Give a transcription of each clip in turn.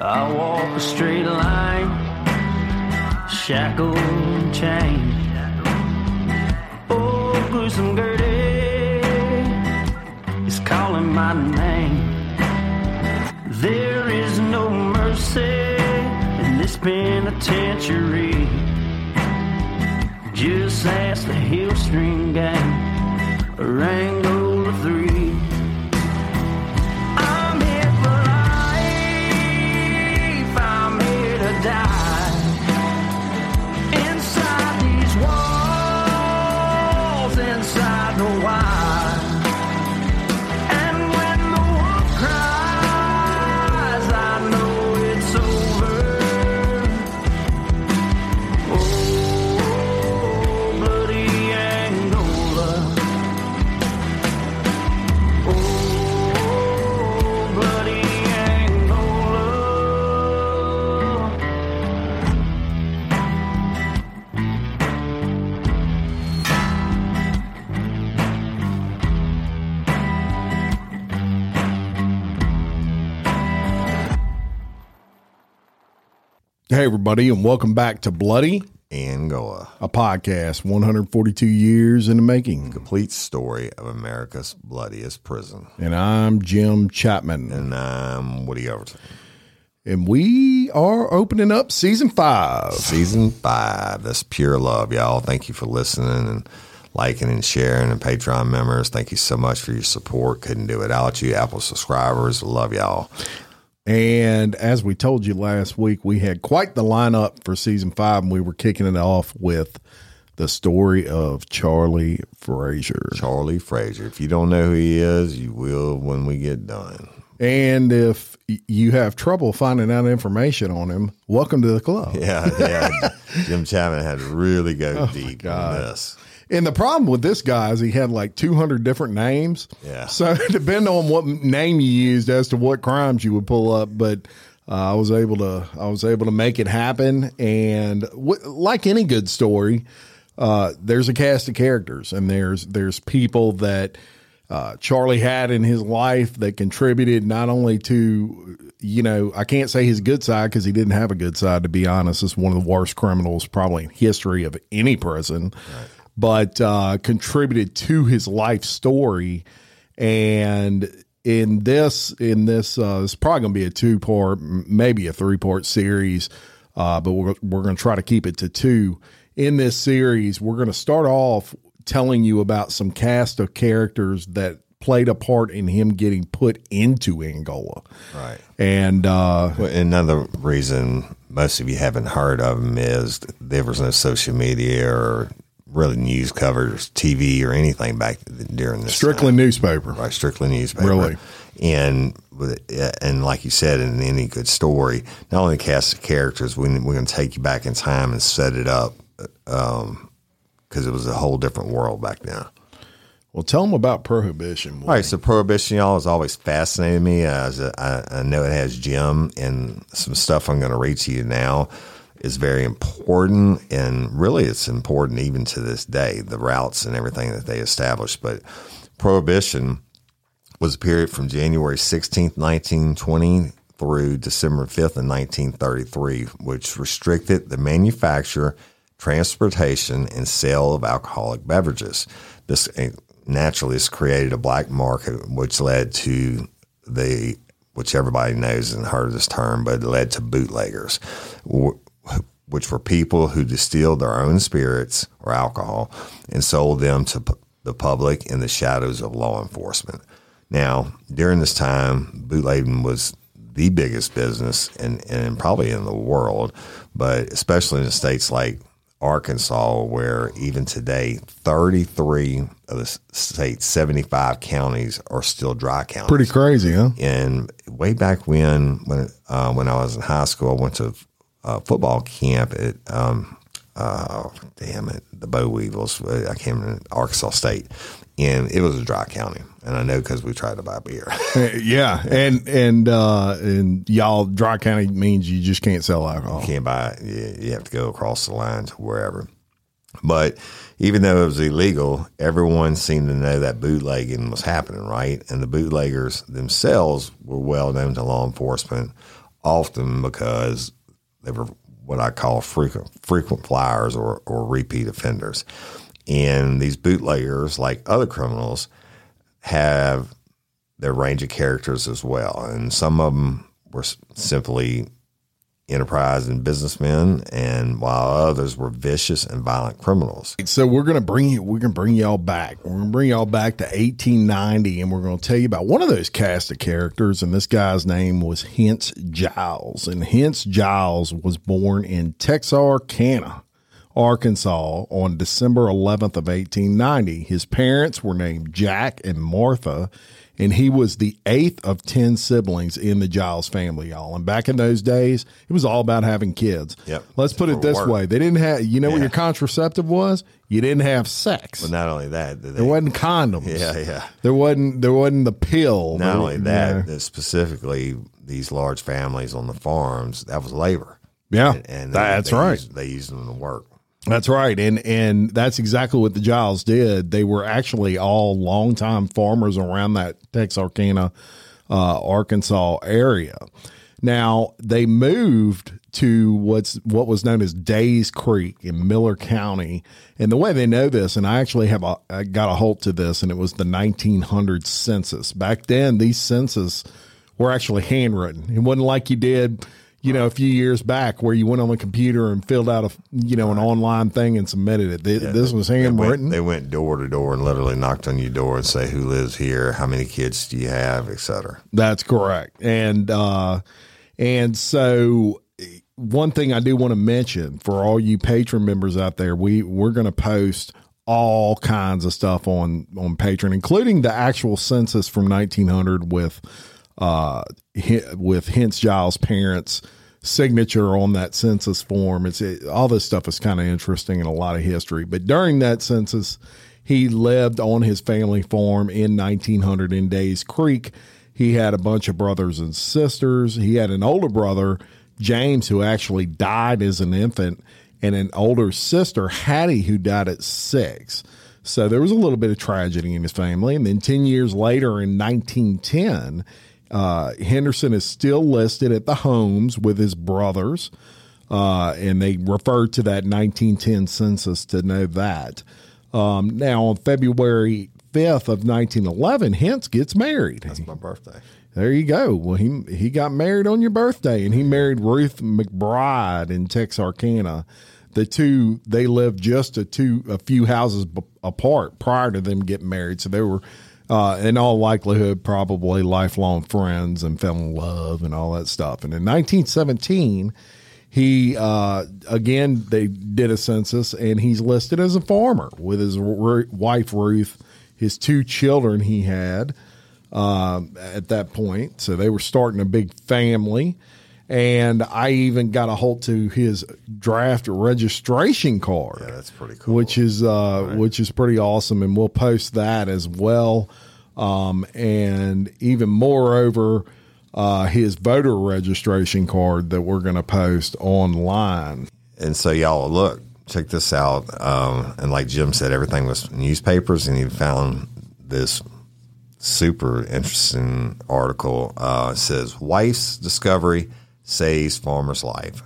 I walk a straight line, shackled and chained. Oh, gruesome Gertie is calling my name. There is no mercy in this penitentiary. Just ask the Hill String Gang, or Hey, everybody, and welcome back to Bloody, Angola, a podcast 142 years in the making. complete story of America's bloodiest prison. And I'm Jim Chapman. And I'm Woody Overton. And we are opening up season five. Season five. That's pure love, y'all. Thank you for listening and liking and sharing. And Patreon members, thank you so much for your support. Couldn't do it without you. Apple subscribers, love y'all. And as we told you last week, we had quite the lineup for season five, and we were kicking it off with the story of Charlie Frazier. Charlie Frazier. If you don't know who he is, you will when we get done. And if you have trouble finding out information on him, welcome to the club. Yeah, yeah. Jim Chapman had really go Oh, deep on this. And the problem with this guy is he had like 200 different names. Yeah. So depending on what name you used as to what crimes you would pull up, but uh, I was able to I was able to make it happen. And w- like any good story, uh, there's a cast of characters, and there's there's people that uh, Charlie had in his life that contributed not only to you know I can't say his good side because he didn't have a good side to be honest. It's one of the worst criminals probably in history of any prison but uh, contributed to his life story. And in this, in this, uh, it's probably going to be a two part, maybe a three part series, uh, but we're we're going to try to keep it to two. In this series, we're going to start off telling you about some cast of characters that played a part in him getting put into Angola. Right. And uh, Well, another reason most of you haven't heard of him is there was no social media or really news covers, TV or anything back during this. strictly time. newspaper. right? Strictly newspaper. Really? And and like you said, in any good story, not only cast the characters, we, we're going to take you back in time and set it up uh, um, because it was a whole different world back then. Well, tell them about prohibition. All right, so prohibition, y'all, has always fascinated me. Uh, as a, I, I know it has Jim, and some stuff I'm going to read to you now is very important, and really, it's important even to this day. The routes and everything that they established, but prohibition was a period from January 16th, 1920 through December 5th of 1933, which restricted the manufacture, transportation, and sale of alcoholic beverages. This eh, naturally has created a black market, which led to the, which everybody knows and heard this term, but it led to bootleggers, which were people who distilled their own spirits or alcohol and sold them to the public in the shadows of law enforcement. Now, during this time, bootlegging was the biggest business and, and probably in the world, but especially in states like Arkansas, where even today, 33 of the state's 75 counties are still dry counties. Pretty crazy, huh? And way back when, when uh, when I was in high school, I went to a football camp at, um, uh, damn it, the Boll Weevils. I came in Arkansas State, and it was a dry county. And I know because we tried to buy beer. yeah, and and uh, and y'all dry county means you just can't sell alcohol. You can't buy it. You, you have to go across the line to wherever. But even though it was illegal, everyone seemed to know that bootlegging was happening, right? And the bootleggers themselves were well known to law enforcement, often because they were what I call frequent frequent flyers or, or repeat offenders. And these bootleggers, like other criminals, have their range of characters as well. And some of them were simply enterprise and businessmen, and while others were vicious and violent criminals. So we're gonna bring you, we're gonna bring y'all back. We're gonna bring y'all back to 1890, and we're gonna tell you about one of those cast of characters. And this guy's name was Hence Giles, and Hence Giles was born in Texarkana. Arkansas on December 11th of 1890. His parents were named Jack and Martha, and he was the eighth of 10 siblings in the Giles family, y'all. And back in those days, it was all about having kids. Yep. Let's put it this work. way. They didn't have, you know what your contraceptive was? You didn't have sex. But not only that, they, there wasn't condoms. Yeah, yeah. There wasn't, there wasn't the pill. not only that, yeah. that specifically these large families on the farms, that was labor. Yeah, And, and that's they right. Used, they used them to work. That's right, and and that's exactly what the Giles did. They were actually all longtime farmers around that Texarkana, uh, Arkansas area. Now they moved to what's what was known as Days Creek in Miller County, and the way they know this, and I actually have a I got a hold to this, and it was the 1900 census. Back then, these census were actually handwritten. It wasn't like you did you know, a few years back where you went on the computer and filled out a, you know, an online thing and submitted it. Th- this was They went, handwritten. they went door to door and literally knocked on your door and say who lives here, how many kids do you have, et cetera. That's correct. And, uh, and so one thing I do want to mention for all you Patreon members out there, we, we're going to post all kinds of stuff on, on Patreon, including the actual census from 1900 with, uh, with Hence Giles' parents' signature on that census form. It's it, all this stuff is kind of interesting and a lot of history. But during that census, he lived on his family farm in 1900 in Days Creek. He had a bunch of brothers and sisters. He had an older brother, James, who actually died as an infant, and an older sister, Hattie, who died at six. So there was a little bit of tragedy in his family. And then 10 years later, in 1910, uh, Henderson is still listed at the homes with his brothers. Uh, and they refer to that 1910 census to know that. Um, now, on February 5th of 1911, Hence gets married. That's my birthday. There you go. Well, he he got married on your birthday, and he married Ruth McBride in Texarkana. The two they lived just a two a few houses b- apart prior to them getting married, so they were, uh, in all likelihood, probably lifelong friends and fell in love and all that stuff. And in 1917, he uh, again they did a census, and he's listed as a farmer with his r- wife Ruth, his two children he had. um, at that point. So they were starting a big family. And I even got a hold to his draft registration card. Yeah, that's pretty cool. Which is uh, which is pretty awesome, and we'll post that as well. Um, and even moreover, uh, his voter registration card that we're going to post online. And so y'all look, check this out. Um, and like Jim said, everything was newspapers, and he found this super interesting article. Uh, it says wife's discovery saves farmer's life.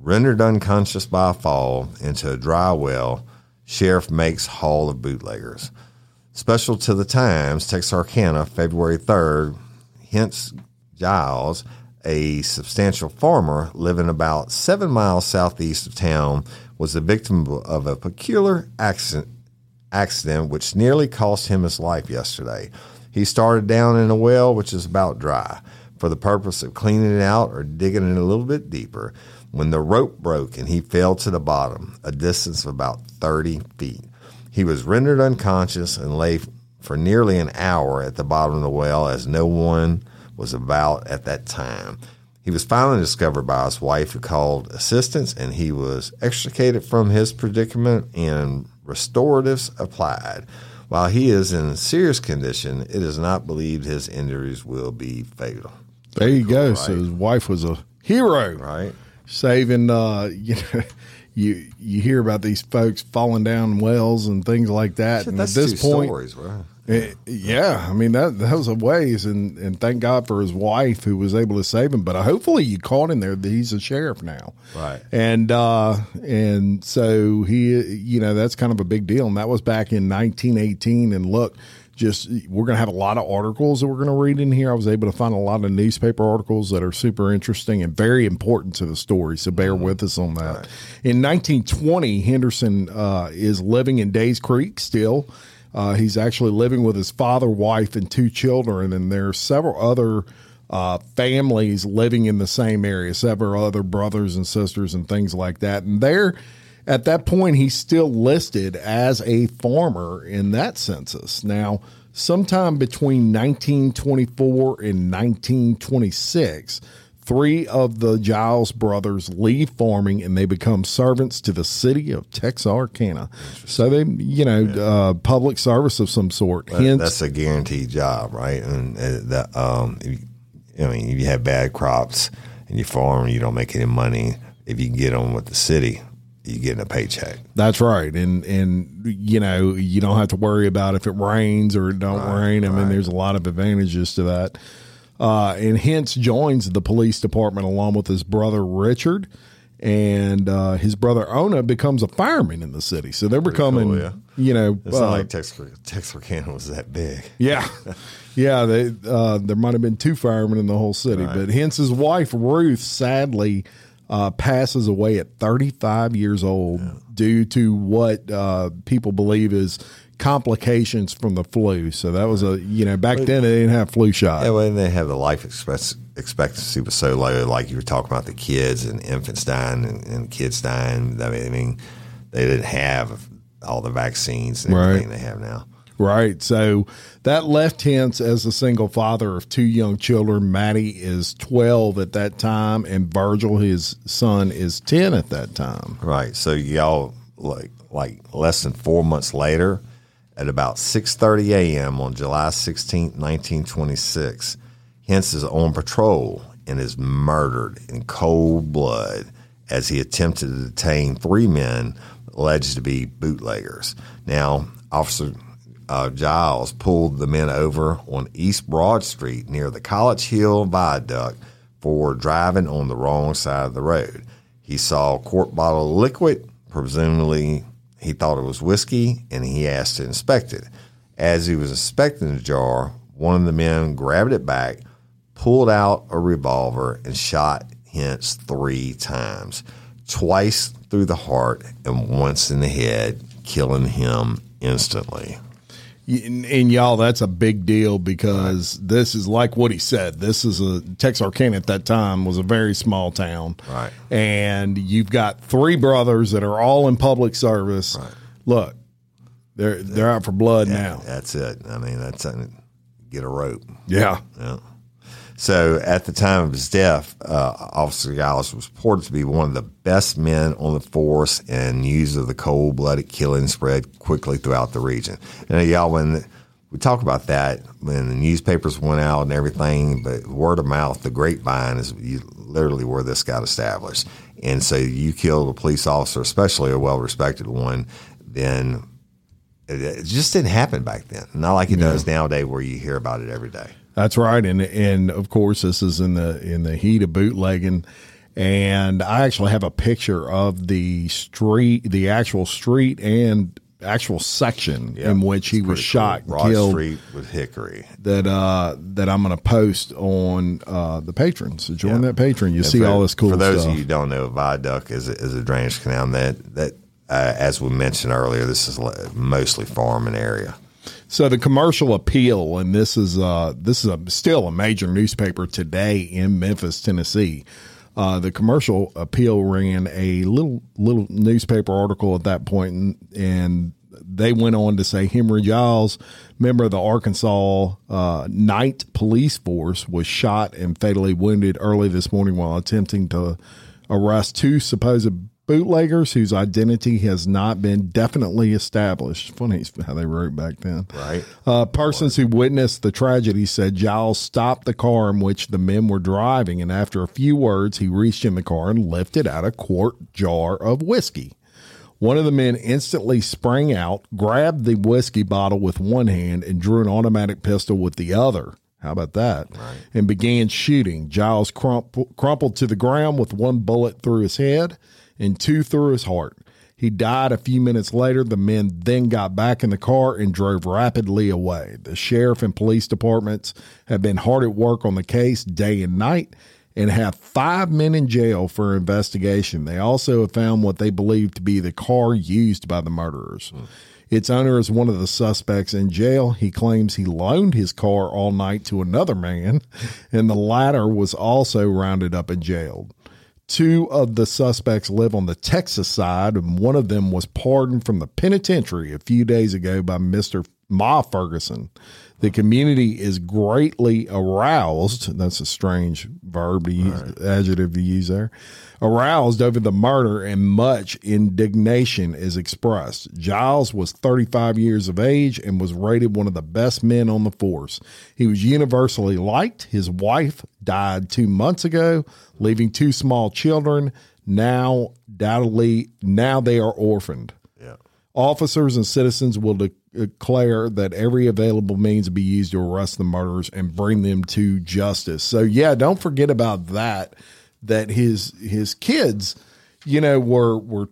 Rendered unconscious by a fall into a dry well, sheriff makes haul of bootleggers. Special to the Times, Texarkana, February 3rd, Hence Giles, a substantial farmer living about seven miles southeast of town, was the victim of a peculiar accident, accident which nearly cost him his life yesterday. He started down in a well which is about dry for the purpose of cleaning it out or digging it a little bit deeper when the rope broke and he fell to the bottom, a distance of about 30 feet. He was rendered unconscious and lay for nearly an hour at the bottom of the well as no one was about at that time. He was finally discovered by his wife, who called assistance, and he was extricated from his predicament and restoratives applied. While he is in serious condition, it is not believed his injuries will be fatal. There you go. So his wife was a hero, Right? saving. Uh, you know, you you hear about these folks falling down wells and things like that. and That's at this point, stories, bro. Eh, yeah, I mean that that was a ways, and and thank God for his wife who was able to save him. But uh, hopefully you caught him there. That he's a sheriff now, Right. And uh, and so he, you know, that's kind of a big deal. And that was back in 1918. And look, just we're going to have a lot of articles that we're going to read in here. I was able to find a lot of newspaper articles that are super interesting and very important to the story. So bear with us on that. In 1920, Henderson uh, is living in Days Creek still. Uh, he's actually living with his father, wife, and two children, and there are several other uh, families living in the same area, several other brothers and sisters, and things like that. And there, at that point, he's still listed as a farmer in that census. Now, sometime between 1924 and 1926, three of the Giles brothers leave farming and they become servants to the city of Texarkana. So they, you know, uh, public service of some sort. Hence, That's a guaranteed job, right? And uh, that, um, if you- I mean, if you have bad crops and you farm, you don't make any money. If you can get on with the city, you get a paycheck. That's right, and and you know you don't have to worry about if it rains or it don't rain. I mean, there's a lot of advantages to that. Uh, and Hence joins the police department along with his brother Richard, and uh, his brother Ona becomes a fireman in the city. So they're becoming, cool, yeah. you know, It's uh, not like Texas, Texarkana was that big. yeah. Yeah, they, uh, there might have been two firemen in the whole city, but Hence his wife Ruth sadly uh, passes away at 35 years old due to what uh, people believe is complications from the flu. So that was a you know back then they didn't have flu shot. Yeah, well, they have the life expectancy was so low. Like you were talking about the kids and infants dying and, and kids dying. I mean, I mean, they didn't have all the vaccines and Right. everything they have now. Right. So that left Hence as a single father of two young children. Maddie is 12 at that time, and Virgil, his son, is 10 at that time. Right. So y'all like like less than four months later, at about six thirty a.m. on July sixteenth, nineteen twenty six, Hence is on patrol and is murdered in cold blood as he attempted to detain three men alleged to be bootleggers. Now, Officer uh, Giles pulled the men over on East Broad Street near the College Hill Viaduct for driving on the wrong side of the road. He saw a quart bottle of liquid, presumably he thought it was whiskey, and he asked to inspect it. As he was inspecting the jar, one of the men grabbed it back, pulled out a revolver, and shot Hence three times, twice through the heart and once in the head, killing him instantly. And, and y'all, that's a big deal because this is like what he said. This is a Texarkana at that time was a very small town, Right. And you've got three brothers that are all in public service. Look, they're they're out for blood now. That's it. I mean, that's uh, get a rope. Yeah. Yeah. So at the time of his death, uh, Officer Giles was reported to be one of the best men on the force, and news of the cold blooded killing spread quickly throughout the region. And y'all, when we talk about that, when the newspapers went out and everything, but word of mouth, the grapevine is literally where this got established. And so you kill a police officer, especially a well respected one, then it, it just didn't happen back then. Not like it does nowadays where you hear about it every day. That's right, and and of course this is in the in the heat of bootlegging, and I actually have a picture of the street, the actual street and actual section in which he was shot, cool. and Broad killed. Street with Hickory. That uh that I'm going to post on uh the patrons. So join that Patreon. You And see for- all this cool For those stuff. of you who don't know, a viaduct is a, is a drainage canal that that uh, as we mentioned earlier, this is mostly farming area. So the commercial appeal, and this is uh, this is a, still a major newspaper today in Memphis, Tennessee. Uh, the commercial appeal ran a little little newspaper article at that point, and, and they went on to say Henry Giles, member of the Arkansas uh, Night Police Force, was shot and fatally wounded early this morning while attempting to arrest two supposed bootleggers whose identity has not been definitely established. Funny how they wrote back then. Right. Uh, persons who witnessed the tragedy said Giles stopped the car in which the men were driving, and after a few words, he reached in the car and lifted out a quart jar of whiskey. One of the men instantly sprang out, grabbed the whiskey bottle with one hand, and drew an automatic pistol with the other. How about that? Right. And began shooting. Giles crump- crumpled to the ground with one bullet through his head and two through his heart. He died a few minutes later. The men then got back in the car and drove rapidly away. The sheriff and police departments have been hard at work on the case day and night and have five men in jail for investigation. They also have found what they believe to be the car used by the murderers. Its owner is one of the suspects in jail. He claims he loaned his car all night to another man, and the latter was also rounded up and jailed. Two of the suspects live on the Texas side, and one of them was pardoned from the penitentiary a few days ago by Mr. Ma Ferguson. The community is greatly aroused. That's a strange verb to use, adjective to use there. Aroused over the murder, and much indignation is expressed. Giles was 35 years of age and was rated one of the best men on the force. He was universally liked. His wife died two months ago, leaving two small children. Now, doubtedly, now they are orphaned. Officers and citizens will de- declare that every available means be used to arrest the murderers and bring them to justice. So yeah, don't forget about that. That his his kids, you know, were were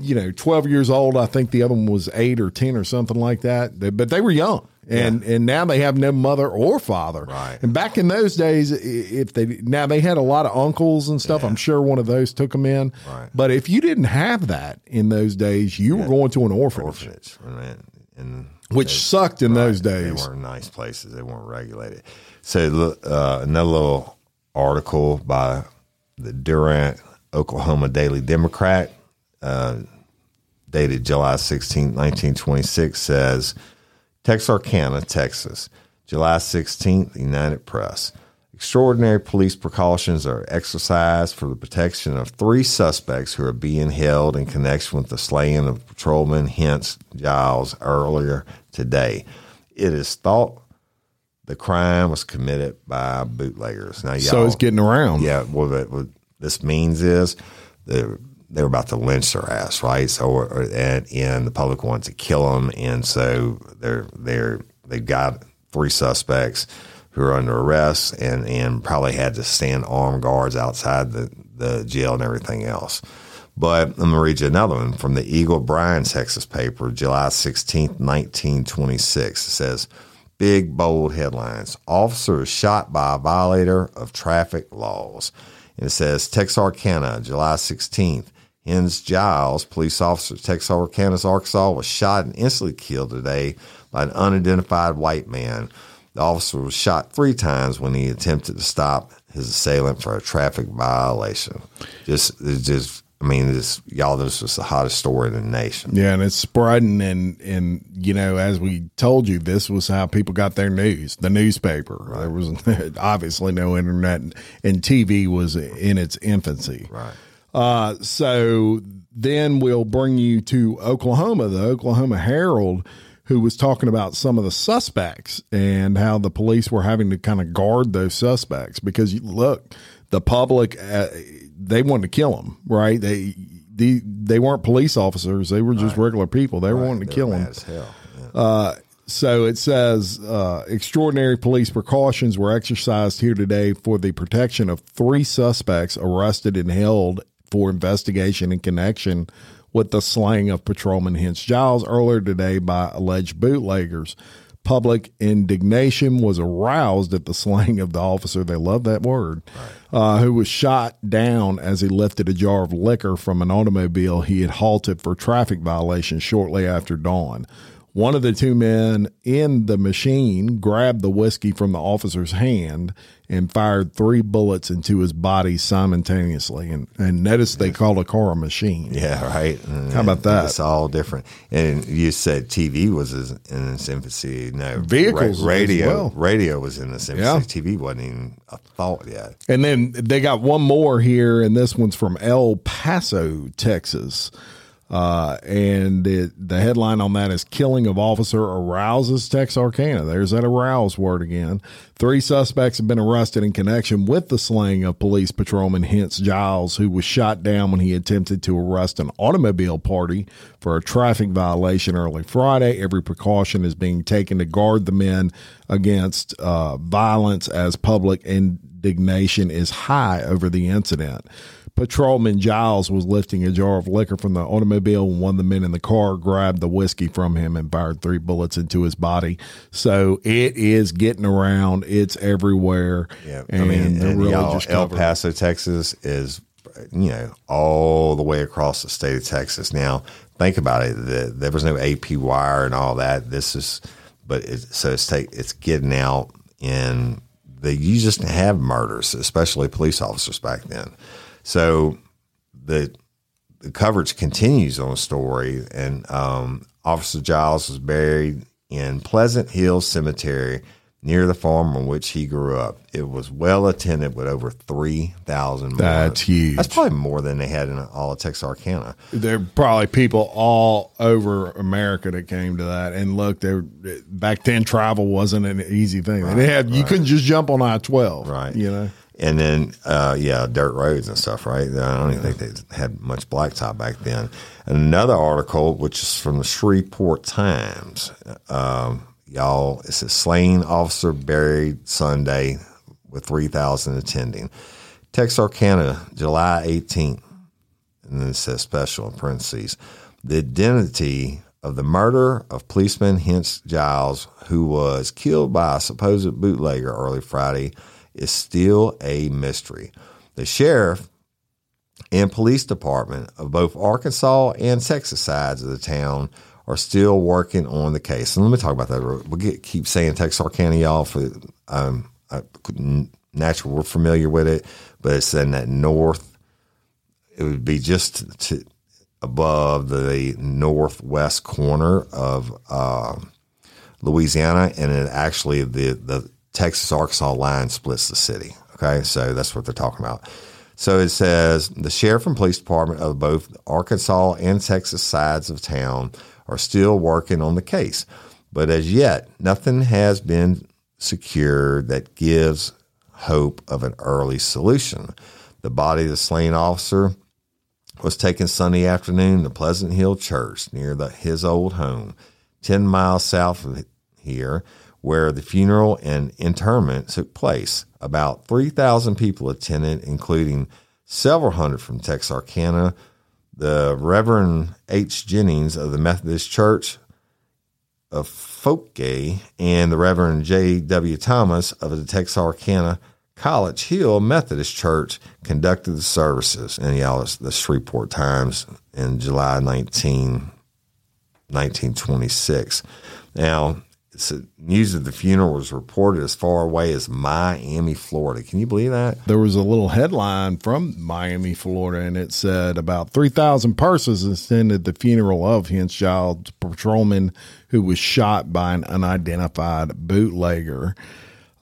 you know twelve years old. I think the other one was eight or ten or something like that. They- But they were young. And and now they have no mother or father. Right. And back in those days, if they now they had a lot of uncles and stuff. I'm sure one of those took them in. Right. But if you didn't have that in those days, you were going to an orphanage Orphanage. And, which they- sucked in those days. They weren't nice places. They weren't regulated. So uh, another little article by the Durant, Oklahoma Daily Democrat, uh, dated July 16, 1926, says Texarkana, Texas, July 16th, United Press. Extraordinary police precautions are exercised for the protection of three suspects who are being held in connection with the slaying of patrolman Hence Giles earlier today. It is thought the crime was committed by bootleggers. Now, So it's getting around. yeah, well, what this means is they're they're about to lynch their ass, right? So, or, and and the public wants to kill them, and so they're they're they've got three suspects who are under arrest, and and probably had to stand armed guards outside the the jail and everything else. But I'm gonna read you another one from the Eagle Bryan, Texas paper, July 16th, 1926. It says, Big bold headlines. Officer is shot by a violator of traffic laws. And it says Texarkana, July 16th. Hence Giles, police officer at Texarkana, Arkansas, was shot and instantly killed today by an unidentified white man. The officer was shot three times when he attempted to stop his assailant for a traffic violation. Just, just I mean, this y'all, this was the hottest story in the nation. Yeah, and it's spreading, and and you know, as we told you, this was how people got their news. The newspaper. There was obviously no internet, and TV was in its infancy. Right. Uh, so then we'll bring you to Oklahoma, the Oklahoma Herald, who was talking about some of the suspects and how the police were having to kind of guard those suspects because you look, the public, uh, they wanted to kill them, right? They, the, they weren't police officers; they were just regular people. They were wanting to They kill them. mad as hell. Yeah. So it says uh, extraordinary police precautions were exercised here today for the protection of three suspects arrested and held for investigation in connection with the slaying of patrolman Hinch Giles earlier today by alleged bootleggers. Public indignation was aroused at the slaying of the officer. They love that word, uh, who was shot down as he lifted a jar of liquor from an automobile he had halted for traffic violation shortly after dawn. One of the two men in the machine grabbed the whiskey from the officer's hand and fired three bullets into his body simultaneously. And, and notice they called a car a machine. Yeah, right. And How about that? It's all different. And you said TV was in its infancy. No, Vehicles as radio, well. radio was in its infancy. Yeah. TV wasn't even a thought yet. And then they got one more here, and this one's from El Paso, Texas. Uh, and it, the headline on that is Killing of Officer Arouses Texarkana. There's that arouse word again. Three suspects have been arrested in connection with the slaying of police patrolman Hence Giles, who was shot down when he attempted to arrest an automobile party for a traffic violation early Friday. Every precaution is being taken to guard the men against uh, violence as public indignation is high over the incident. Patrolman Giles was lifting a jar of liquor from the automobile when one of the men in the car grabbed the whiskey from him and fired three bullets into his body. So it is getting around. It's everywhere. Yeah, And I mean, they're and really y'all, just El. Paso, Texas is, you know, all the way across the state of Texas. Now, think about it. The, there was no AP wire and all that. This is, but it, so it's take it's getting out, and they you just have murders, especially police officers back then. So the the coverage continues on the story, and um, Officer Giles was buried in Pleasant Hill Cemetery near the farm on which he grew up. It was well attended with over three thousand. That's huge. That's probably more than they had in all of Texarkana. there are probably people all over America that came to that. And look, there back then travel wasn't an easy thing. they had you couldn't just jump on I twelve, Right. You know, And then, uh, yeah, dirt roads and stuff, right? I don't even think they had much blacktop back then. Another article, which is from the Shreveport Times, um, y'all, it says slain officer buried Sunday with 3,000 attending. Texarkana, July 18th. And then it says special in parentheses. The identity of the murder of policeman Hence Giles, who was killed by a supposed bootlegger early Friday, is still a mystery. The sheriff and police department of both Arkansas and Texas sides of the town are still working on the case. And let me talk about that. We get, keep saying Texarkana, y'all, for um, I, naturally we're familiar with it, but it's in that north. It would be just to, above the northwest corner of uh, Louisiana, and it actually the the Texas Arkansas line splits the city. Okay, so that's what they're talking about. So it says the sheriff and police department of both Arkansas and Texas sides of town are still working on the case, but as yet, nothing has been secured that gives hope of an early solution. The body of the slain officer was taken Sunday afternoon to Pleasant Hill Church near the, his old home, 10 miles south of here, where the funeral and interment took place. About 3,000 people attended, including several hundred from Texarkana. The Reverend H. Jennings of the Methodist Church of Folkgay and the Reverend J. W. Thomas of the Texarkana College Hill Methodist Church conducted the services. And the Shreveport Times in July 19, 1926. Now, news of the funeral was reported as far away as Miami, Florida. Can you believe that? There was a little headline from Miami, Florida, and it said about 3,000 persons attended the funeral of Hinschild patrolman who was shot by an unidentified bootlegger.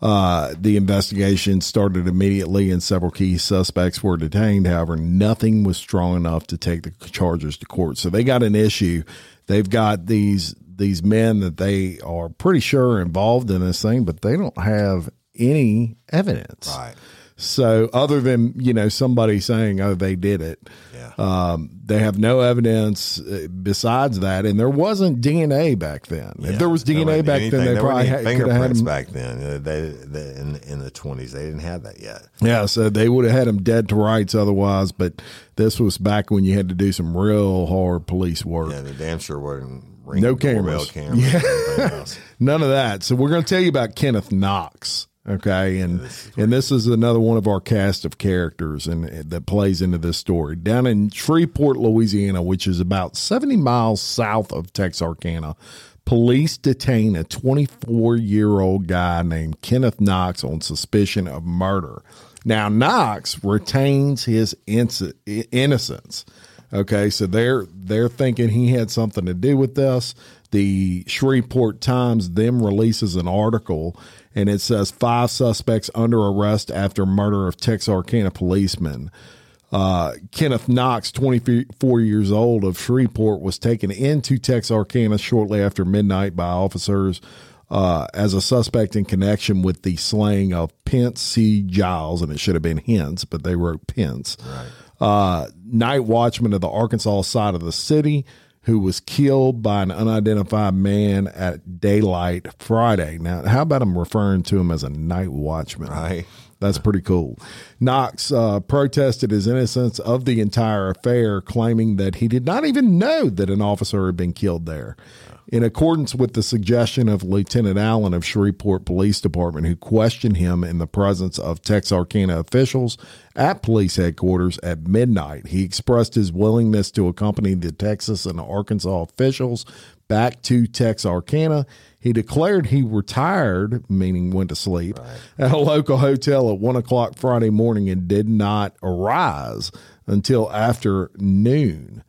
Uh, the investigation started immediately and several key suspects were detained. However, nothing was strong enough to take the charges to court. So they got an issue. They've got these these men that they are pretty sure are involved in this thing, but they don't have any evidence. Right. So other than you know somebody saying, "Oh, they did it," Yeah. um, they have no evidence uh, besides that, and there wasn't DNA back then. If there was DNA wasn't back anything. then, they There probably had, have had fingerprints back then. Uh, They, they in in the twenties, they didn't have that yet. Yeah, so they would have had them dead to rights otherwise. But this was back when you had to do some real hard police work. Yeah, the damn sure ring No cameras. cameras Yeah. None of that. So we're going to tell you about Kenneth Knox. Okay, and and this is another one of our cast of characters and that plays into this story. Down in Shreveport, Louisiana, which is about 70 miles south of Texarkana, police detain a 24-year-old guy named Kenneth Knox on suspicion of murder. Now, Knox retains his innocence. Okay, so they're they're thinking he had something to do with this. The Shreveport Times then releases an article, and it says five suspects under arrest after murder of Texarkana policeman. Uh, Kenneth Knox, 24 years old of Shreveport, was taken into Texarkana shortly after midnight by officers uh, as a suspect in connection with the slaying of Pence C. Giles, and it should have been Hence, but they wrote Pence uh, night watchman of the Arkansas side of the city who was killed by an unidentified man at daylight Friday. Now, how about I'm referring to him as a night watchman? Right. That's pretty cool. Knox uh, protested his innocence of the entire affair, claiming that he did not even know that an officer had been killed there. In accordance with the suggestion of Lieutenant Allen of Shreveport Police Department, who questioned him in the presence of Texarkana officials at police headquarters at midnight, he expressed his willingness to accompany the Texas and Arkansas officials back to Texarkana. He declared he retired, meaning went to sleep, at a local hotel at one o'clock Friday morning and did not arise until after noon.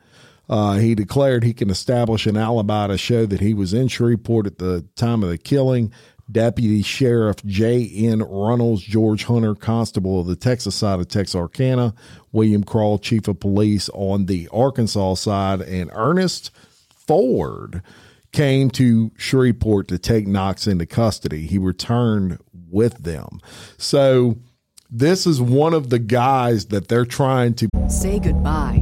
Uh, he declared he can establish an alibi to show that he was in Shreveport at the time of the killing. Deputy Sheriff J.N. Runnels, George Hunter, Constable of the Texas side of Texarkana, William Crawl, Chief of Police on the Arkansas side, and Ernest Ford came to Shreveport to take Knox into custody. He returned with them. So this is one of the guys that they're trying to Say goodbye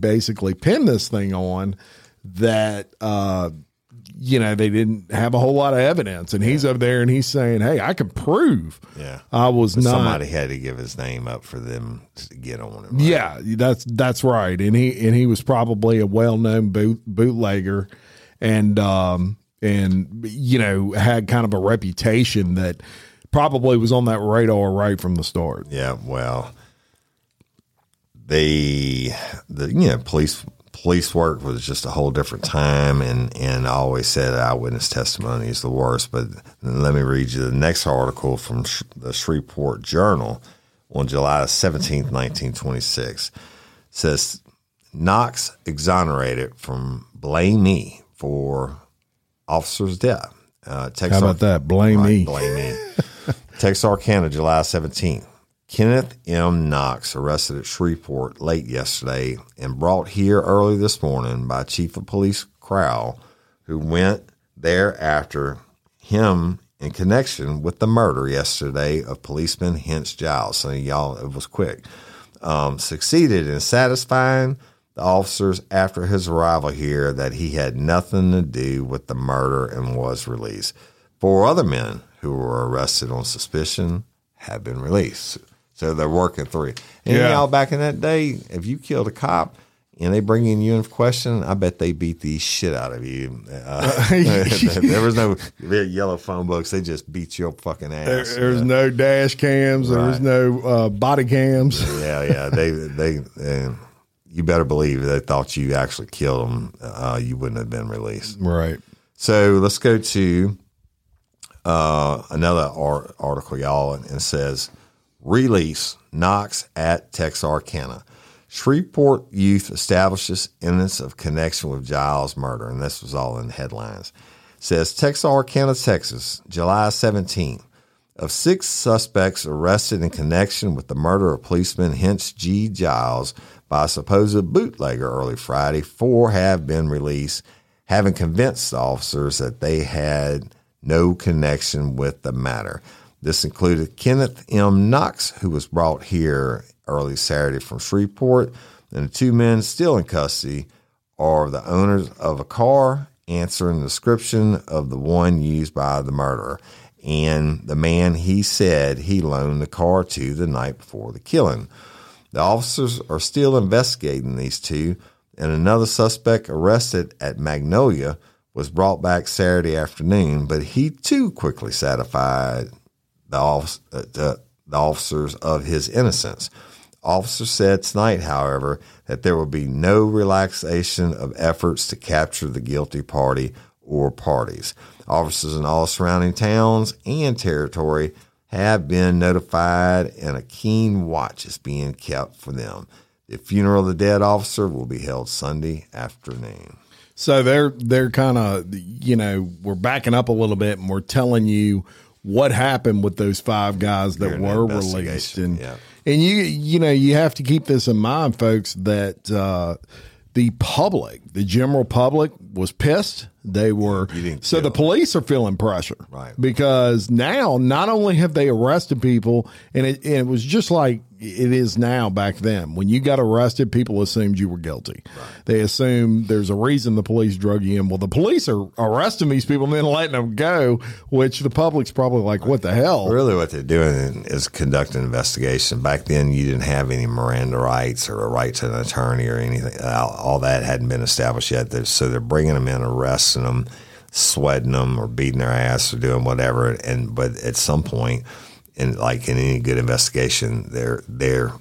Basically pin this thing on that uh you know they didn't have a whole lot of evidence and he's up there and he's saying hey i can prove Yeah. i was But not Somebody had to give his name up for them to get on him. right? yeah that's that's right and he and he was probably a well-known boot, bootlegger and um and you know had kind of a reputation that probably was on that radar right from the start Yeah, well, they the you know police police work was just a whole different time, and and I always said eyewitness testimony is the worst. But let me read you the next article from Sh- the Shreveport Journal on July seventeenth, nineteen twenty six. Says Knox exonerated from blame me for officer's death. Uh, how about that blame Right, me Blame me. Texarkana, July 17th. Kenneth M. Knox arrested at Shreveport late yesterday and brought here early this morning by Chief of Police Crowell, who went there after him in connection with the murder yesterday of policeman Hinch Giles. So y'all, it was quick. Um, succeeded in satisfying the officers after his arrival here that he had nothing to do with the murder and was released. Four other men who were arrested on suspicion have been released. So they're working through. And Yeah. y'all back in that day, if you killed a cop and they bring in you in question, I bet they beat the shit out of you. Uh, there was no yellow phone books. They just beat your fucking ass. There- there's no dash cams. There was no uh, body cams. yeah, yeah. They they you better believe they thought you actually killed them. Uh, you wouldn't have been released. Right. So let's go to uh, another ar- article, y'all, and it says release Knox at Texarkana. Shreveport youth establishes evidence of connection with Giles murder, and this was all in the headlines. says Texarkana, Texas, July 17. Of six suspects arrested in connection with the murder of policeman Hence G. Giles by a supposed bootlegger early Friday, four have been released, having convinced the officers that they had no connection with the matter. This included Kenneth M. Knox, who was brought here early Saturday from Shreveport, and the two men still in custody are the owners of a car answering the description of the one used by the murderer and the man he said he loaned the car to the night before the killing. The officers are still investigating these two, and another suspect arrested at Magnolia was brought back Saturday afternoon, but he too quickly satisfied the, uh, the, the officers of his innocence. Officer said tonight, however, that there will be no relaxation of efforts to capture the guilty party or parties. Officers in all surrounding towns and territory have been notified, and a keen watch is being kept for them. The funeral of the dead officer will be held Sunday afternoon. So they're they're kind of you know we're backing up a little bit and we're telling you what happened with those five guys that were released and yeah. and you you know you have to keep this in mind, folks, that uh, the public, the general public, was pissed. They were so kill the police are feeling pressure, Right. Because now not only have they arrested people, and it, and it was just like it is now back then. When you got arrested, people assumed you were guilty. They assume there's a reason the police drug you in. Well, the police are arresting these people and then letting them go, which the public's probably like, what the hell? Really, what they're doing is conducting an investigation. Back then, you didn't have any Miranda rights or a right to an attorney or anything. All, that hadn't been established yet. So they're bringing them in, them, sweating them, or beating their ass, or doing whatever. And but at some point, in like in any good investigation, they're they're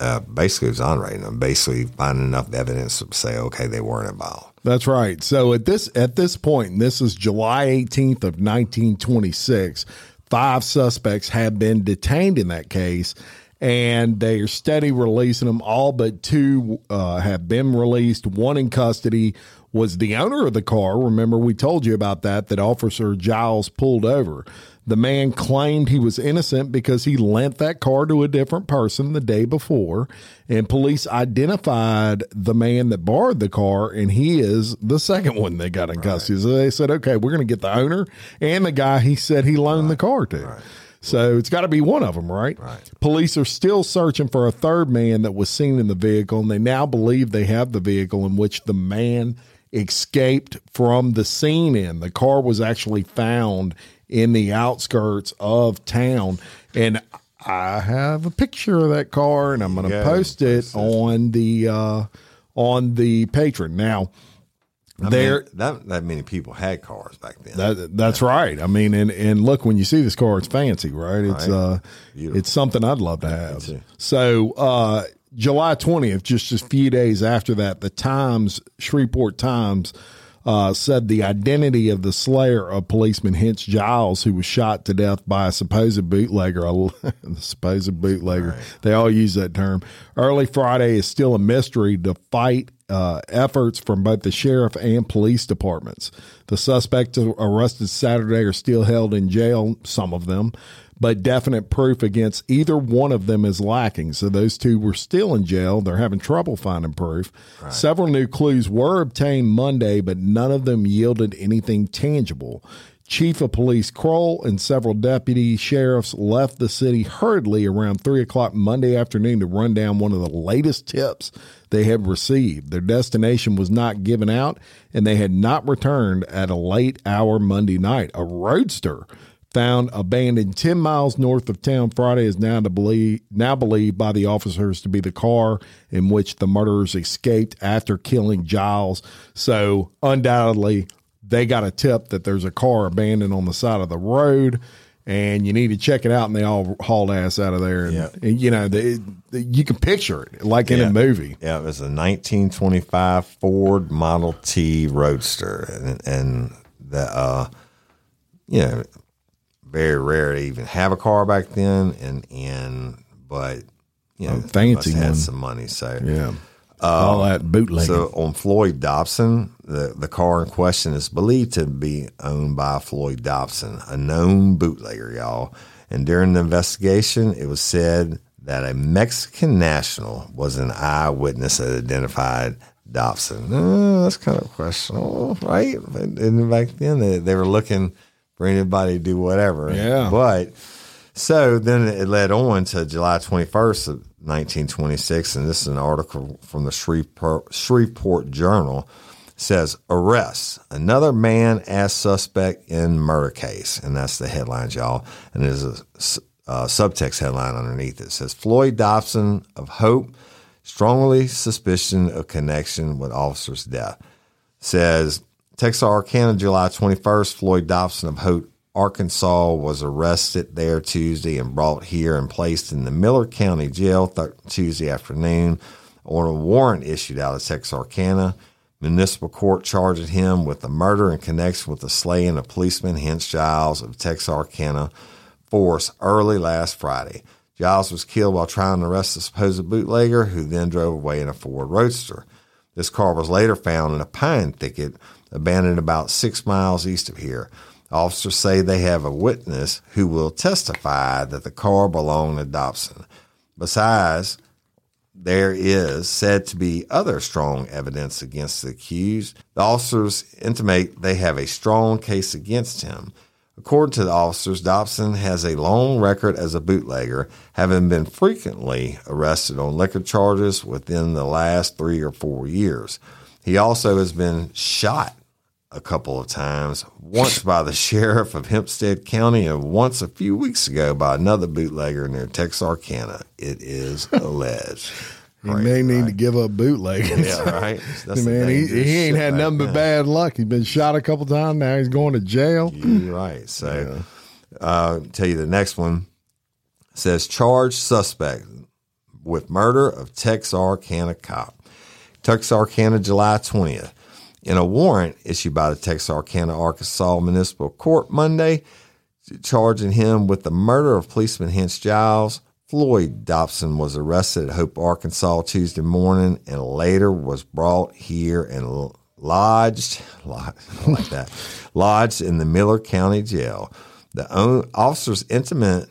uh, basically exonerating them, basically finding enough evidence to say, okay, they weren't involved. That's right. So at this at this point, and this is July 18th of 1926, five suspects have been detained in that case, and they are steady releasing them. All but two uh, have been released. One in custody was the owner of the car. Remember, we told you about that. That Officer Giles pulled over. The man claimed he was innocent because he lent that car to a different person the day before, and police identified the man that borrowed the car, and he is the second one they got in custody. So they said, okay, we're going to get the owner and the guy he said he loaned the car to. So it's got to be one of them, right? Right. Police are still searching for a third man that was seen in the vehicle, and they now believe they have the vehicle in which the man escaped from the scene in. The car was actually found in the outskirts of town. And I have a picture of that car and I'm going to Yeah, post it on the uh on the Patreon. Now I there mean, that that many people had cars back then. that, that's right. I mean, and, and look, when you see this car, it's fancy, right? It's Right. uh, Beautiful. it's something I'd love to have. So, uh, July twentieth, just a few days after that, the Times, Shreveport Times, uh, said the identity of the slayer of policeman Hence Giles, who was shot to death by a supposed bootlegger. a supposed bootlegger. They all use that term. Early Friday is still a mystery to fight uh, efforts from both the sheriff and police departments. The suspects arrested Saturday are still held in jail, some of them, but definite proof against either one of them is lacking. So those two were still in jail. They're having trouble finding proof. Several new clues were obtained Monday, but none of them yielded anything tangible. Chief of Police Kroll and several deputy sheriffs left the city hurriedly around 3 o'clock Monday afternoon to run down one of the latest tips they had received. Their destination was not given out, and they had not returned at a late hour Monday night. A roadster found abandoned 10 miles north of town Friday is now to believe now believed by the officers to be the car in which the murderers escaped after killing Giles. So undoubtedly they got a tip that there's a car abandoned on the side of the road and you need to check it out and they all hauled ass out of there and, Yeah. and, you know they, they- you can picture it like in Yeah. a movie Yeah, it was a 1925 Ford Model T Roadster, and and the uh, you know, very rare to even have a car back then, and and but you know, fancy had some money, so yeah all that bootlegging so on Floyd Dobson, the, the car in question is believed to be owned by Floyd Dobson, a known bootlegger, y'all. And during the investigation, it was said that a Mexican national was an eyewitness that identified Dobson. Uh, that's kind of questionable, right? But and back then, they, they were looking for anybody to do whatever. Yeah. But so then it led on to July 21st of 1926, and this is an article from the Shreveport, Shreveport Journal. Says arrests another man as suspect in murder case, and that's the headlines, y'all. And there's a uh, subtext headline underneath it. says Floyd Dobson of Hope strongly suspicion of connection with officer's death says Texarkana, July 21st, Floyd Dobson of Hope, Arkansas, was arrested there Tuesday and brought here and placed in the Miller County Jail th- Tuesday afternoon on a warrant issued out of Texarkana. Municipal court charged him with the murder in connection with the slaying of policeman Hence Giles of Texarkana force early last Friday. Giles was killed while trying to arrest the supposed bootlegger, who then drove away in a Ford Roadster. This car was later found in a pine thicket abandoned about six miles east of here. Officers say they have a witness who will testify that the car belonged to Dobson. Besides, there is said to be other strong evidence against the accused. The officers intimate they have a strong case against him. According to the officers, Dobson has a long record as a bootlegger, having been frequently arrested on liquor charges within the last three or four years. He also has been shot a couple of times, once by the sheriff of Hempstead County and once a few weeks ago by another bootlegger near Texarkana. It is alleged. he may need to give up bootlegging Yeah, right. That's man he, he ain't had nothing but bad luck he's been shot a couple times now he's going to jail You're right. So, uh, tell you the next one says charged suspect with murder of Texarkana cop. Texarkana, July 20th. In a warrant issued by the Texarkana, Arkansas Municipal Court Monday, charging him with the murder of policeman Hence Giles. Floyd Dobson was arrested at Hope, Arkansas Tuesday morning and later was brought here and lodged, lodged like that, lodged in the Miller County Jail. The officers intimate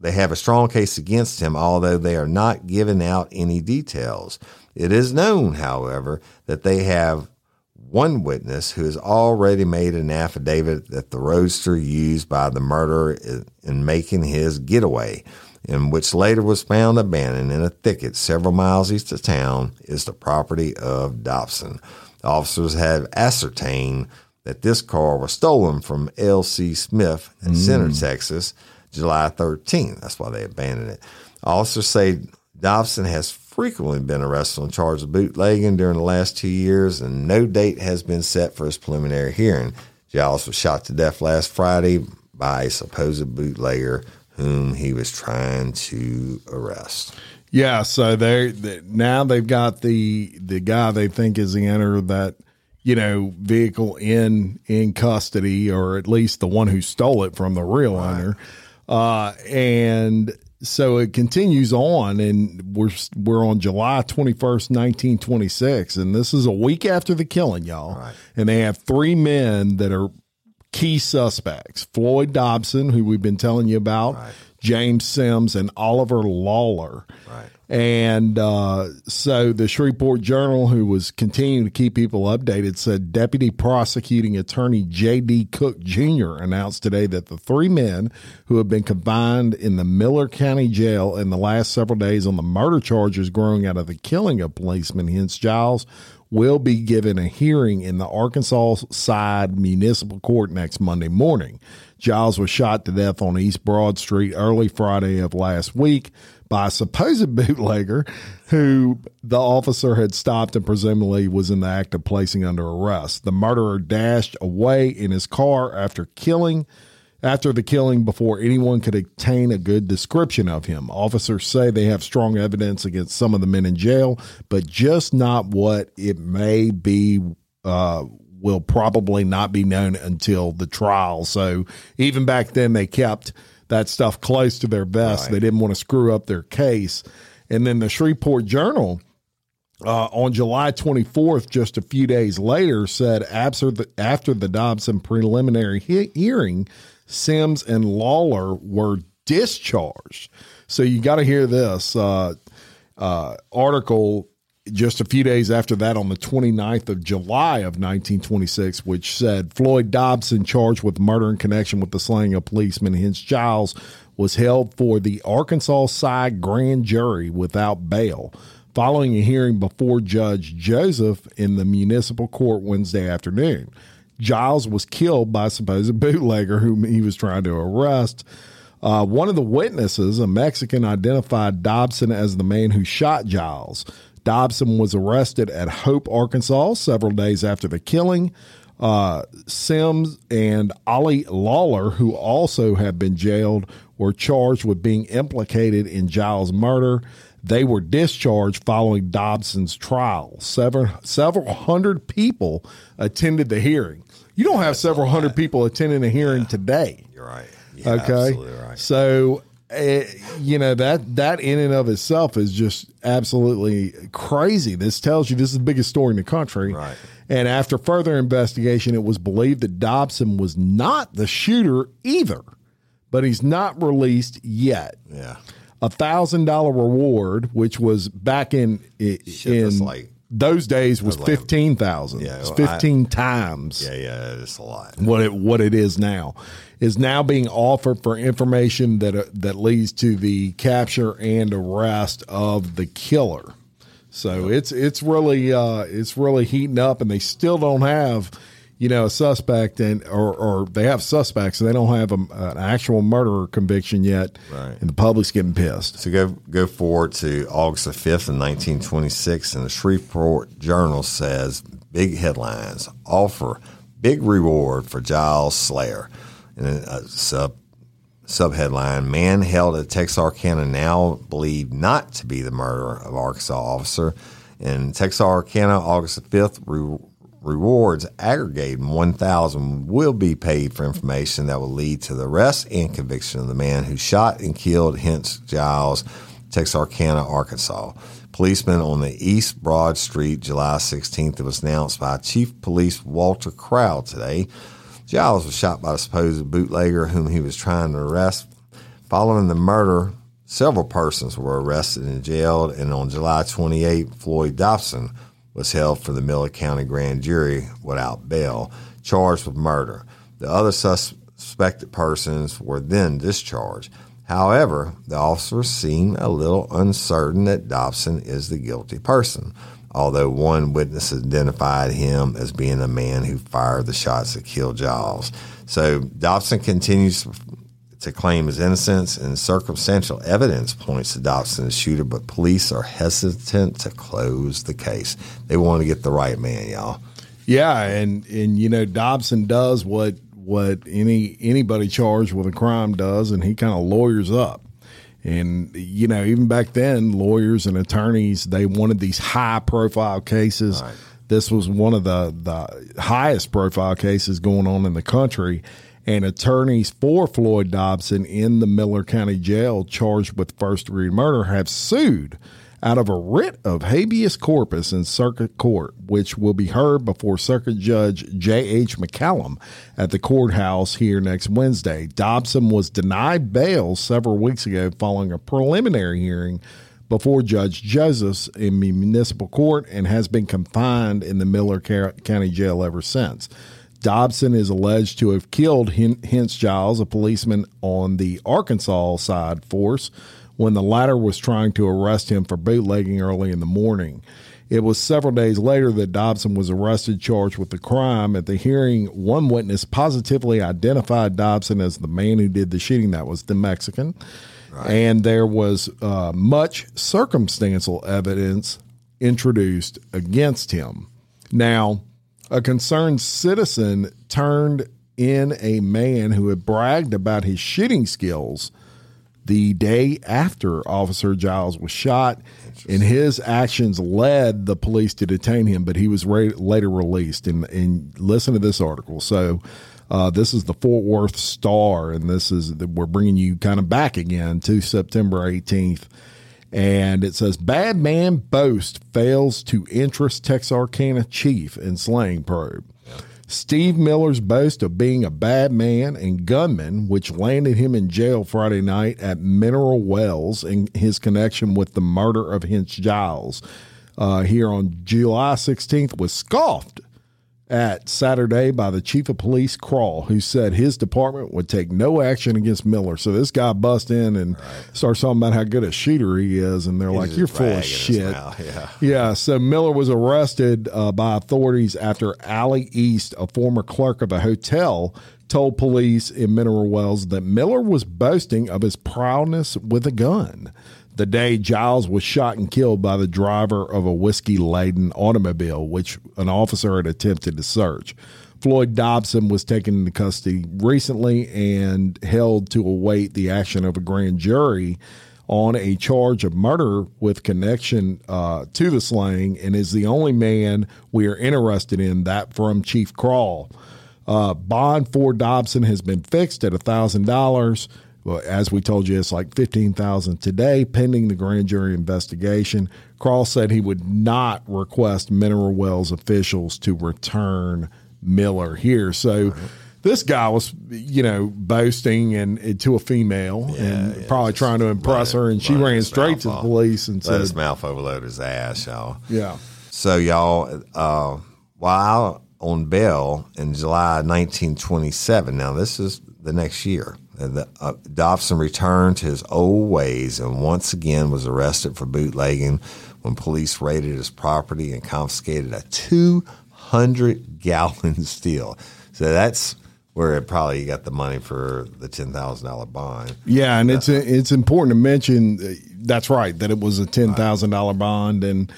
they have a strong case against him, although they are not giving out any details. It is known, however, that they have one witness who has already made an affidavit that the roadster used by the murderer in- in making his getaway, and which later was found abandoned in a thicket several miles east of town, is the property of Dobson. Officers have ascertained that this car was stolen from L.C. Smith in Center, mm. Texas, July 13th. That's why they abandoned it. Officers say Dobson has frequently been arrested on charges of bootlegging during the last two years, and no date has been set for his preliminary hearing. Giles was shot to death last Friday by a supposed bootlegger whom he was trying to arrest. Yeah, so they they- now they've got the the guy they think is the owner of that you know vehicle in in custody, or at least the one who stole it from the real owner. Uh, and so it continues on, and we're we're on July twenty first, nineteen twenty six, and this is a week after the killing, y'all. Right. And they have three men that are key suspects: Floyd Dobson, who we've been telling you about, Right. James Sims, and Oliver Lawler. Right. And uh, so the Shreveport Journal, who was continuing to keep people updated, said Deputy Prosecuting Attorney J.D. Cook Jr. announced today that the three men who have been confined in the Miller County Jail in the last several days on the murder charges growing out of the killing of policeman Hence Giles will be given a hearing in the Arkansas side municipal court next Monday morning. Giles was shot to death on East Broad Street early Friday of last week by a supposed bootlegger who the officer had stopped and presumably was in the act of placing under arrest. The murderer dashed away in his car after killing after the killing before anyone could obtain a good description of him. Officers say they have strong evidence against some of the men in jail, but just not what it may be uh, will probably not be known until the trial. So even back then they kept that stuff close to their vest. Right. They didn't want to screw up their case. And then the Shreveport Journal uh, on July 24th, just a few days later, said after the, after the Dobson preliminary he- hearing, Sims and Lawler were discharged. So you got to hear this uh, uh, article just a few days after that on the 29th of July of 1926, which said Floyd Dobson, charged with murder in connection with the slaying of policeman Hence Giles, was held for the Arkansas side grand jury without bail following a hearing before Judge Joseph in the municipal court Wednesday afternoon. Giles was killed by a supposed bootlegger whom he was trying to arrest. Uh, one of the witnesses, a Mexican, identified Dobson as the man who shot Giles. Dobson was arrested at Hope, Arkansas, several days after the killing. Uh, Sims and Ollie Lawler, who also have been jailed, were charged with being implicated in Giles' murder. They were discharged following Dobson's trial. Several, several hundred people attended the hearing. You don't have That's several hundred people attending a hearing yeah, today. You're right. Yeah, okay. Right. So uh, you know that that in and of itself is just absolutely crazy. This tells you this is the biggest story in the country. Right. And after further investigation, it was believed that Dobson was not the shooter either, but he's not released yet. Yeah. A thousand dollar reward, which was back in in like those days was fifteen thousand. Yeah, well, fifteen I, times. Yeah, yeah, it's a lot. What it what it is now is now being offered for information that uh, that leads to the capture and arrest of the killer. So it's it's really uh, it's really heating up, and they still don't have you know, a suspect and or, or they have suspects, and they don't have a, an actual murder conviction yet, right. and the public's getting pissed. So go go forward to August the fifth in nineteen twenty six, and the Shreveport Journal says big headlines offer big reward for Giles Slayer, and a uh, sub sub headline: Man held at Texarkana now believed not to be the murderer of Arkansas officer. In Texarkana, August the fifth. Re- rewards aggregating 1000 will be paid for information that will lead to the arrest and conviction of the man who shot and killed Hence Giles, Texarkana, Arkansas. Policeman on the East Broad Street, July 16th, it was announced by Chief Police Walter Crowd today. Giles was shot by a supposed bootlegger whom he was trying to arrest. Following the murder, several persons were arrested and jailed, and on July 28, Floyd Dobson was held for the Miller County grand jury without bail, charged with murder. The other suspected persons were then discharged. However, the officers seem a little uncertain that Dobson is the guilty person, although one witness identified him as being the man who fired the shots that killed Giles. So Dobson continues to claim his innocence, and circumstantial evidence points to Dobson as shooter, but police are hesitant to close the case. They want to get the right man, y'all. Yeah, and and you know Dobson does what what any anybody charged with a crime does, and he kind of lawyers up. And you know, even back then, lawyers and attorneys they wanted these high profile cases. Right. This was one of the the highest profile cases going on in the country and attorneys for Floyd Dobson in the Miller County Jail charged with first degree murder have sued out of a writ of habeas corpus in circuit court, which will be heard before Circuit Judge J.H. McCallum at the courthouse here next Wednesday. Dobson was denied bail several weeks ago following a preliminary hearing before Judge Josephs in municipal court and has been confined in the Miller County Jail ever since. Dobson is alleged to have killed Hence Giles, a policeman on the Arkansas side force, when the latter was trying to arrest him for bootlegging early in the morning. It was several days later that Dobson was arrested, charged with the crime. At the hearing, one witness positively identified Dobson as the man who did the shooting. That was the Mexican. Right. And there was uh, much circumstantial evidence introduced against him. Now, a concerned citizen turned in a man who had bragged about his shooting skills the day after Officer Giles was shot, and his actions led the police to detain him, but he was later released. And, and listen to this article. So, uh, this is the Fort Worth Star, and this is we're bringing you kind of back again to September 18th. And it says, Bad man boast fails to interest Texarkana chief in slaying probe. Steve Miller's boast of being a bad man and gunman, which landed him in jail Friday night at Mineral Wells in his connection with the murder of Hence Giles uh, here on July 16th, was scoffed at Saturday by the chief of police, Krall, who said his department would take no action against Miller. So this guy busts in and right. starts talking about how good a shooter he is, and they're He's like, "You're full of shit." Yeah. yeah. So Miller was arrested uh, by authorities after Allie East, a former clerk of a hotel, told police in Mineral Wells that Miller was boasting of his prowess with a gun the day Giles was shot and killed by the driver of a whiskey laden automobile, which an officer had attempted to search. Floyd Dobson was taken into custody recently and held to await the action of a grand jury on a charge of murder with connection uh, to the slaying and is the only man we are interested in, that from Chief Crawl. Uh, bond for Dobson has been fixed at $1,000. Well, as we told you, it's like fifteen thousand today, pending the grand jury investigation. Krall said he would not request Mineral Wells officials to return Miller here. So. Right. This guy was, you know, boasting and, and to a female yeah, and yeah, probably trying to impress her, and she ran straight to the police and let said, his mouth overload his ass, y'all." Yeah. So y'all, uh, while on bail in July 1927, now this is the next year. The, uh, Dobson returned to his old ways and once again was arrested for bootlegging when police raided his property and confiscated a 200 gallon steel. So that's where it probably got the money for the ten thousand dollar bond. Yeah, and uh, it's it's important to mention uh, that's right that it was a ten thousand dollar bond and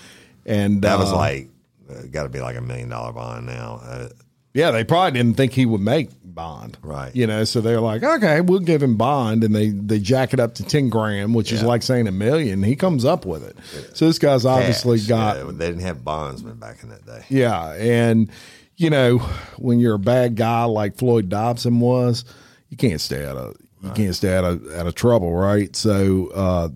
and that uh, was like uh, got to be like a million dollar bond now. Yeah, they probably didn't think he would make bond. Right. You know, so they're like, okay, we'll give him bond. And they, they jack it up to 10 grand, which yeah. is like saying a million. He comes up with it. So this guy's obviously Cash. got. Yeah, they didn't have bondsmen back in that day. Yeah. And, you know, when you're a bad guy like Floyd Dobson was, you can't stay out of. You right. can't stay out of out of trouble, right? So uh,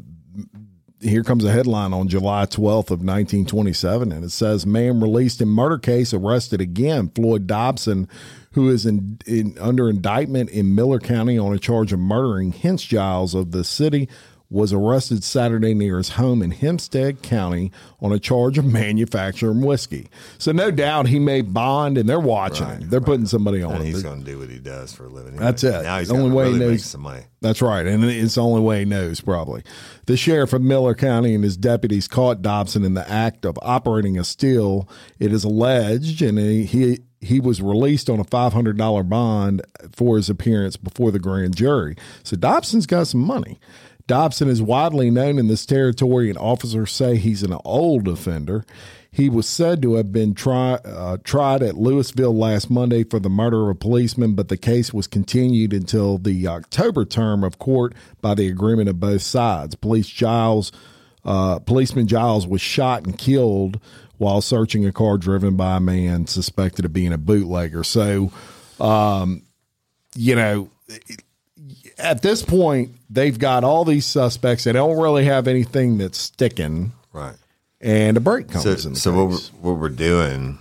here comes a headline on July 12th of 1927, and it says, "Man released in murder case arrested again. Floyd Dobson, who is in, in, under indictment in Miller County on a charge of murdering Hence Giles of the city was arrested Saturday near his home in Hempstead County on a charge of manufacturing whiskey. So no doubt he made bond, and they're watching right, him. They're right. putting somebody on. And he's going to do what he does for a living. That's it. Now he's the only way really he knows some money. That's right, and it's the only way he knows probably. The sheriff of Miller County and his deputies caught Dobson in the act of operating a still. It is alleged, and he, he he was released on a $500 bond for his appearance before the grand jury. So Dobson's got some money. Dobson is widely known in this territory, and officers say he's an old offender. He was said to have been try, uh, tried at Louisville last Monday for the murder of a policeman, but the case was continued until the October term of court by the agreement of both sides. Police Giles, uh, policeman Giles was shot and killed while searching a car driven by a man suspected of being a bootlegger. So, um, you know, at this point, they've got all these suspects. They don't really have anything that's sticking. Right. And a break comes so, in. so what we're, what we're doing,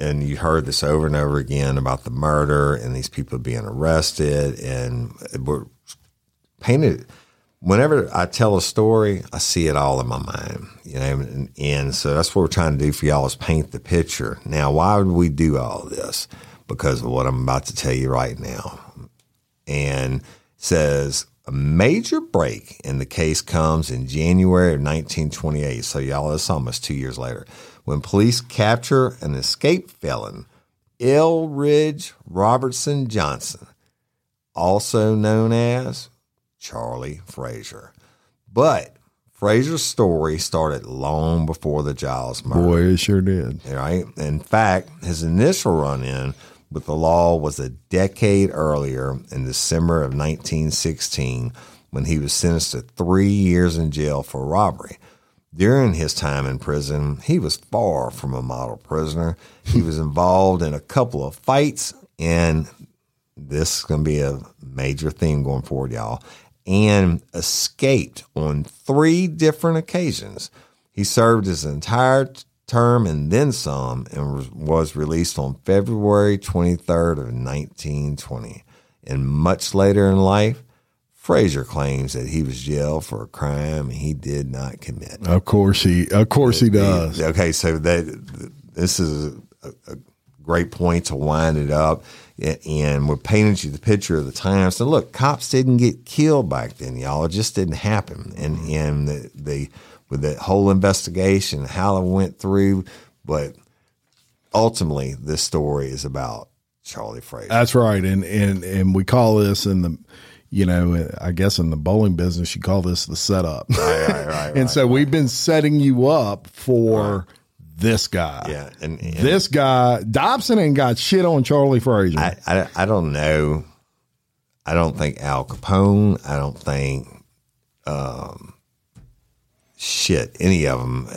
and you heard this over and over again about the murder and these people being arrested, and we're painted whenever I tell a story, I see it all in my mind, you know, and, and so that's what we're trying to do for y'all is paint the picture. Now, why would we do all this? Because of what I'm about to tell you right now. And says a major break in the case comes in January of 1928. So y'all, it's almost two years later when police capture an escaped felon, Eldridge Robertson Johnson, also known as Charlie Frazier. But Frazier's story started long before the Giles murder. Boy, it sure did. Right? In fact, his initial run in with the law was a decade earlier in December of 1916 when he was sentenced to three years in jail for robbery. During his time in prison, he was far from a model prisoner. He was involved in a couple of fights, and this is going to be a major theme going forward, y'all, and escaped on three different occasions. He served his entire term and then some and was- was released on February 23rd of 1920. And much later in life, Frazier claims that he was jailed for a crime he did not commit. Of course he. Of course he does. Okay, so that this is a, a great point to wind it up, and we're painting you the picture of the times. So look, cops didn't get killed back then, y'all. It just didn't happen, and and the, the with the whole investigation, how it went through, but ultimately, this story is about Charlie Frazier. That's right, and and and we call this in the, you know, I guess in the bowling business, you call this the setup. right, right, right, and so we've been setting you up for this guy. yeah, and, and This guy Dobson ain't got shit on Charlie Frazier. I, I, I don't know. I don't think Al Capone. I don't think um, shit any of them uh,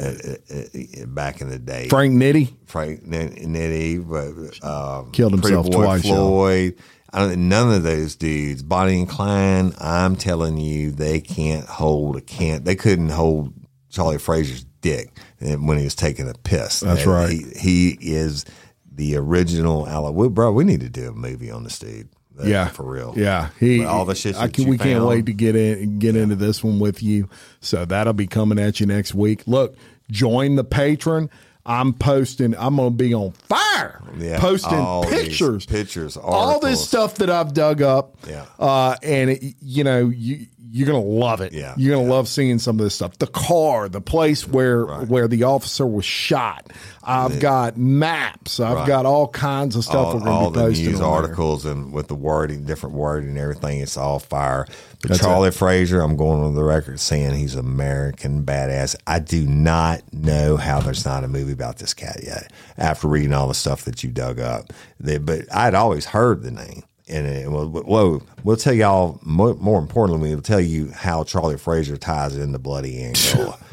uh, uh, back in the day. Frank Nitti. Frank N- Nitti, but um, Killed himself Boy twice. Floyd. I don't, none of those dudes, Bonnie and Clyde. I'm telling you, they can't hold a can't. They couldn't hold Charlie Frazier's dick when he was taking a piss. That's right. He, he is the original Al. We, bro, we need to do a movie on this dude. Uh, Yeah, for real. Yeah, he With all the shit I that can, we can't wait to get in get into this one with you. So that'll be coming at you next week. Look, join the Patreon. I'm posting. I'm going to be on fire. Yeah, posting all pictures, pictures, all this stuff that I've dug up. Yeah. uh, and it, you know you. You're gonna love it. Yeah, you're gonna love seeing some of this stuff. The car, the place where where the officer was shot. I've got maps. I've Right. got all kinds of stuff all, all be the posting. news on there. articles and with the wording, different wording and everything, it's all fire. But Charlie Frazier. I'm going on the record saying he's American badass. I do not know how there's not a movie about this cat yet. After reading all the stuff that you dug up, They- but I'd always heard the name. And uh, it, well, whoa, we'll tell y'all more, more importantly, we'll tell you how Charlie Frazier ties in the Bloody Angola.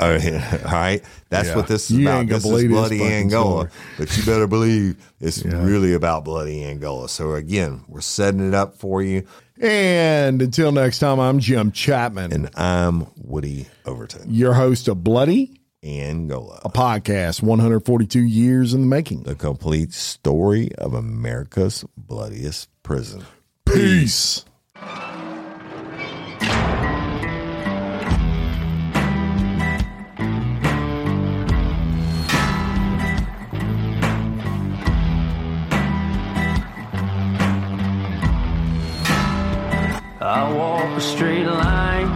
Yeah, all right, that's Yeah. what this is You about. This is Bloody Angola. But you better believe it's really about bloody Angola. So again, we're setting it up for you. And until next time, I'm Jim Chapman, And I'm Woody Overton. your host of Bloody, Angola. a podcast 142 years in the making. The complete story of America's bloodiest prison. Peace. I walk a straight line,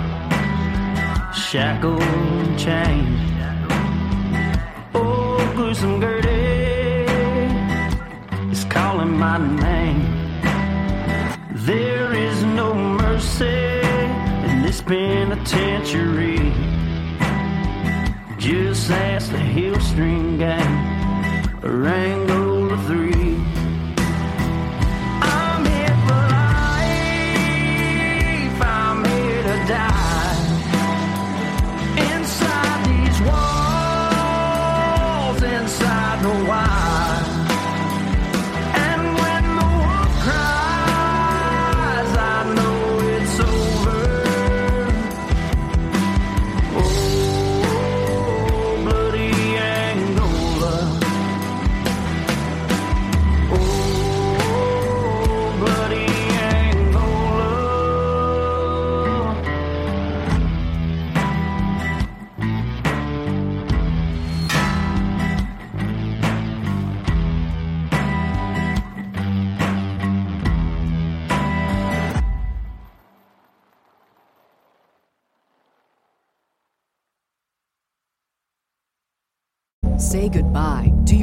shackled and chained. Gruesome Gertie is calling my name. There is no mercy in this penitentiary. Just ask the Heel String Gang, or